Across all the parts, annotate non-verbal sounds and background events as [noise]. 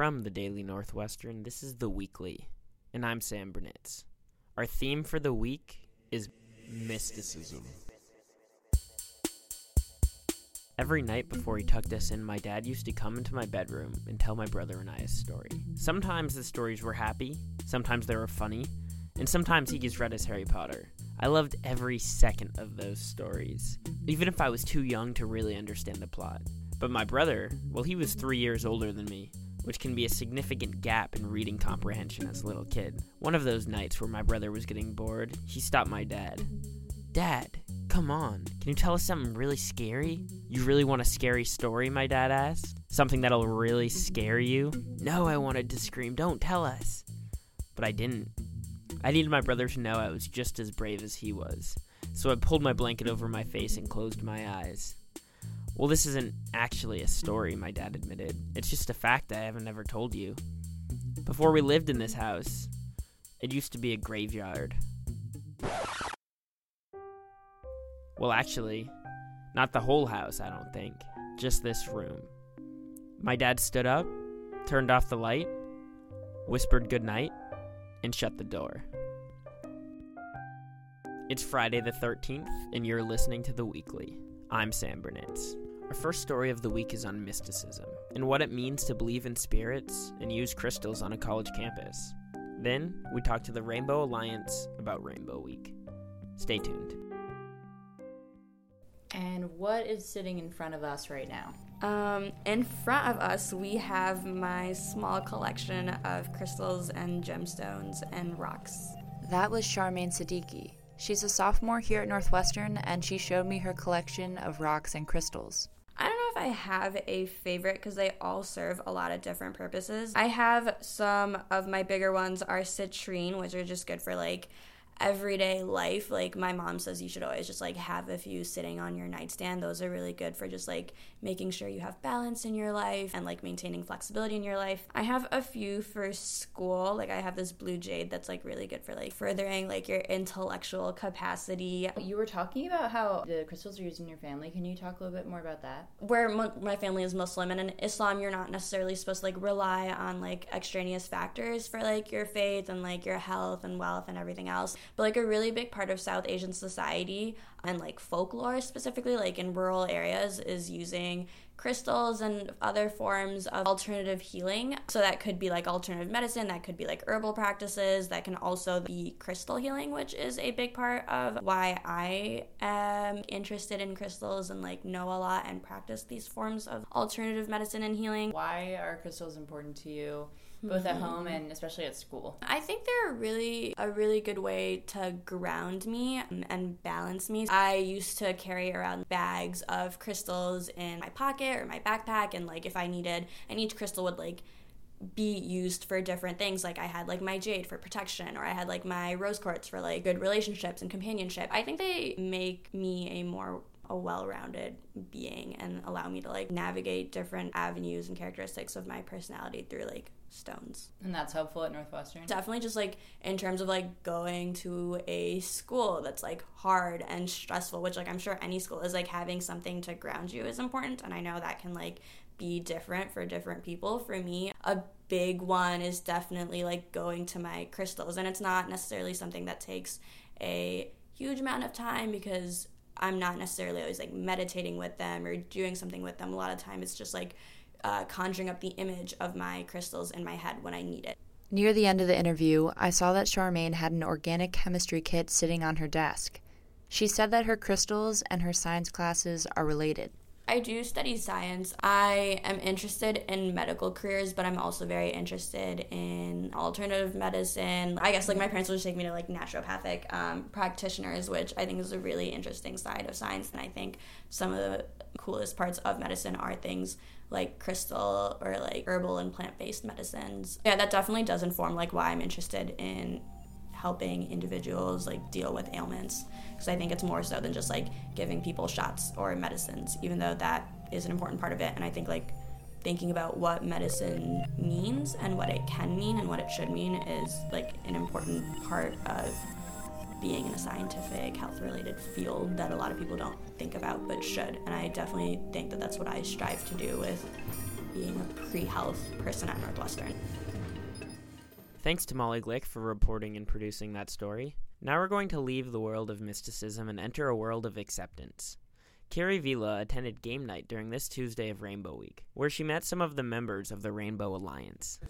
From the Daily Northwestern, this is The Weekly, and I'm Sam Bernitz. Our theme for the week is mysticism. Every night before he tucked us in, my dad used to come into my bedroom and tell my brother and I a story. Sometimes the stories were happy, sometimes they were funny, and sometimes he just read us Harry Potter. I loved every second of those stories, even if I was too young to really understand the plot. But my brother, well, he was three years older than me, which can be a significant gap in reading comprehension as a little kid. One of those nights where my brother was getting bored, he stopped my dad. Dad, come on, can you tell us something really scary? You really want a scary story? My dad asked. Something that'll really scare you? No, I wanted to scream, don't tell us. But I didn't. I needed my brother to know I was just as brave as he was, so I pulled my blanket over my face and closed my eyes. Well, this isn't actually a story, my dad admitted. It's just a fact I haven't ever told you. Before we lived in this house, it used to be a graveyard. Well, actually, not the whole house, I don't think. Just this room. My dad stood up, turned off the light, whispered goodnight, and shut the door. It's Friday the 13th, and you're listening to The Weekly. I'm Sam Bernitz. Our first story of the week is on mysticism and what it means to believe in spirits and use crystals on a college campus. Then, we talk to the Rainbow Alliance about Rainbow Week. Stay tuned. And what is sitting in front of us right now? Um, in front of us, we have my small collection of crystals and gemstones and rocks. That was Sharmain Siddiqui. She's a sophomore here at Northwestern, and she showed me her collection of rocks and crystals. I have a favorite because they all serve a lot of different purposes. I have some of my bigger ones are citrine, which are just good for like everyday life like my mom says you should always just like have a few sitting on your nightstand those are really good for just like making sure you have balance in your life and like maintaining flexibility in your life i have a few for school like i have this blue jade that's like really good for like furthering like your intellectual capacity You were talking about how the crystals are used in your family. Can you talk a little bit more about that? where mo- my family is Muslim and in Islam you're not necessarily supposed to like rely on like extraneous factors for like your faith and like your health and wealth and everything else. But like a really big part of South Asian society and like folklore specifically like in rural areas is using crystals and other forms of alternative healing. So that could be like alternative medicine, that could be like herbal practices, that can also be crystal healing, which is a big part of why I am interested in crystals and like know a lot and practice these forms of alternative medicine and healing. Why are crystals important to you, both at mm-hmm. home and especially at school? I think they're really a really good way to ground me and balance me. I used to carry around bags of crystals in my pocket or my backpack and like if I needed and each crystal would like be used for different things. Like I had like my jade for protection, or I had like my rose quartz for like good relationships and companionship. I think they make me a more a well-rounded being and allow me to like navigate different avenues and characteristics of my personality through like stones. And that's helpful at Northwestern. Definitely just like in terms of like going to a school that's like hard and stressful, which like I'm sure any school is like having something to ground you is important and I know that can like be different for different people. For me, a big one is definitely like going to my crystals and it's not necessarily something that takes a huge amount of time because I'm not necessarily always like meditating with them or doing something with them. A lot of time it's just like uh, conjuring up the image of my crystals in my head when I need it. Near the end of the interview, I saw that Sharmain had an organic chemistry kit sitting on her desk. She said that her crystals and her science classes are related. I do study science. I am interested in medical careers, but I'm also very interested in alternative medicine. I guess like my parents would just take me to like naturopathic um, practitioners, which I think is a really interesting side of science. And I think some of the coolest parts of medicine are things like crystal or like herbal and plant based medicines. Yeah, that definitely does inform like why I'm interested in helping individuals like deal with ailments. Because I think it's more so than just like giving people shots or medicines even though that is an important part of it. And I think like thinking about what medicine means and what it can mean and what it should mean is like an important part of being in a scientific health related field that a lot of people don't think about but should. And I definitely think that that's what I strive to do with being a pre health person at Northwestern. Thanks to Molly Glick for reporting and producing that story. Now we're going to leave the world of mysticism and enter a world of acceptance. Carrie Vila attended game night during this Tuesday of Rainbow Week, where she met some of the members of the Rainbow Alliance.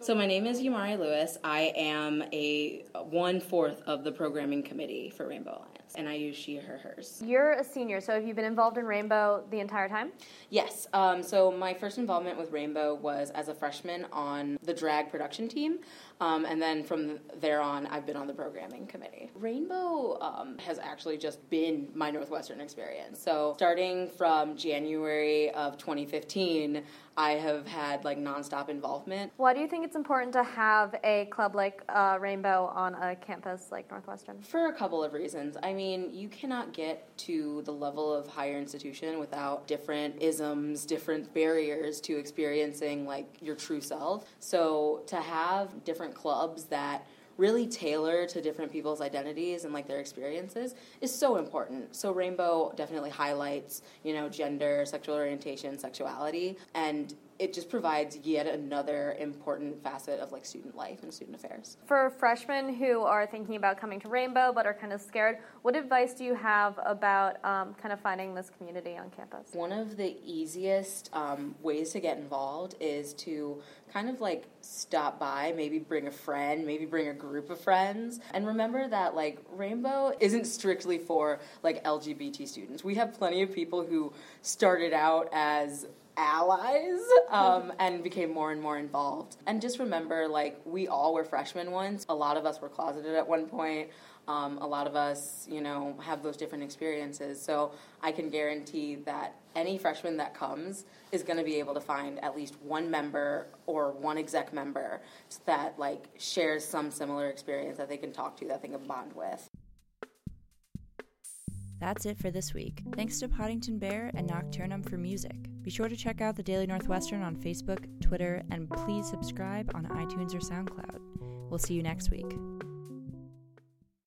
So my name is Yamari Lewis. I am a one fourth of the programming committee for Rainbow Alliance, and I use she, her, hers. You're a senior, so have you been involved in Rainbow the entire time? Yes. Um, so my first involvement with Rainbow was as a freshman on the drag production team, um, and then from there on, I've been on the programming committee. Rainbow um, has actually just been my Northwestern experience. So starting from January of 2015. I have had like nonstop involvement. Why do you think it's important to have a club like uh, Rainbow on a campus like Northwestern? For a couple of reasons. I mean, you cannot get to the level of higher institution without different isms, different barriers to experiencing like your true self. So to have different clubs that really tailor to different people's identities and like their experiences is so important. So Rainbow definitely highlights, you know, gender, sexual orientation, sexuality, and it just provides yet another important facet of like student life and student affairs. For freshmen who are thinking about coming to Rainbow but are kind of scared, what advice do you have about um, kind of finding this community on campus? One of the easiest um, ways to get involved is to kind of like stop by, maybe bring a friend, maybe bring a group of friends. And remember that like Rainbow isn't strictly for like LGBT students. We have plenty of people who started out as allies [laughs] um, and became more and more involved. And just remember, like, we all were freshmen once. A lot of us were closeted at one point. Um, a lot of us, you know, have those different experiences. So I can guarantee that any freshman that comes is going to be able to find at least one member or one exec member that like shares some similar experience that they can talk to, that they can bond with. That's it for this week. Thanks to Poddington Bear and Nocturnum for music. Be sure to check out the Daily Northwestern on Facebook, Twitter, and please subscribe on iTunes or SoundCloud. We'll see you next week.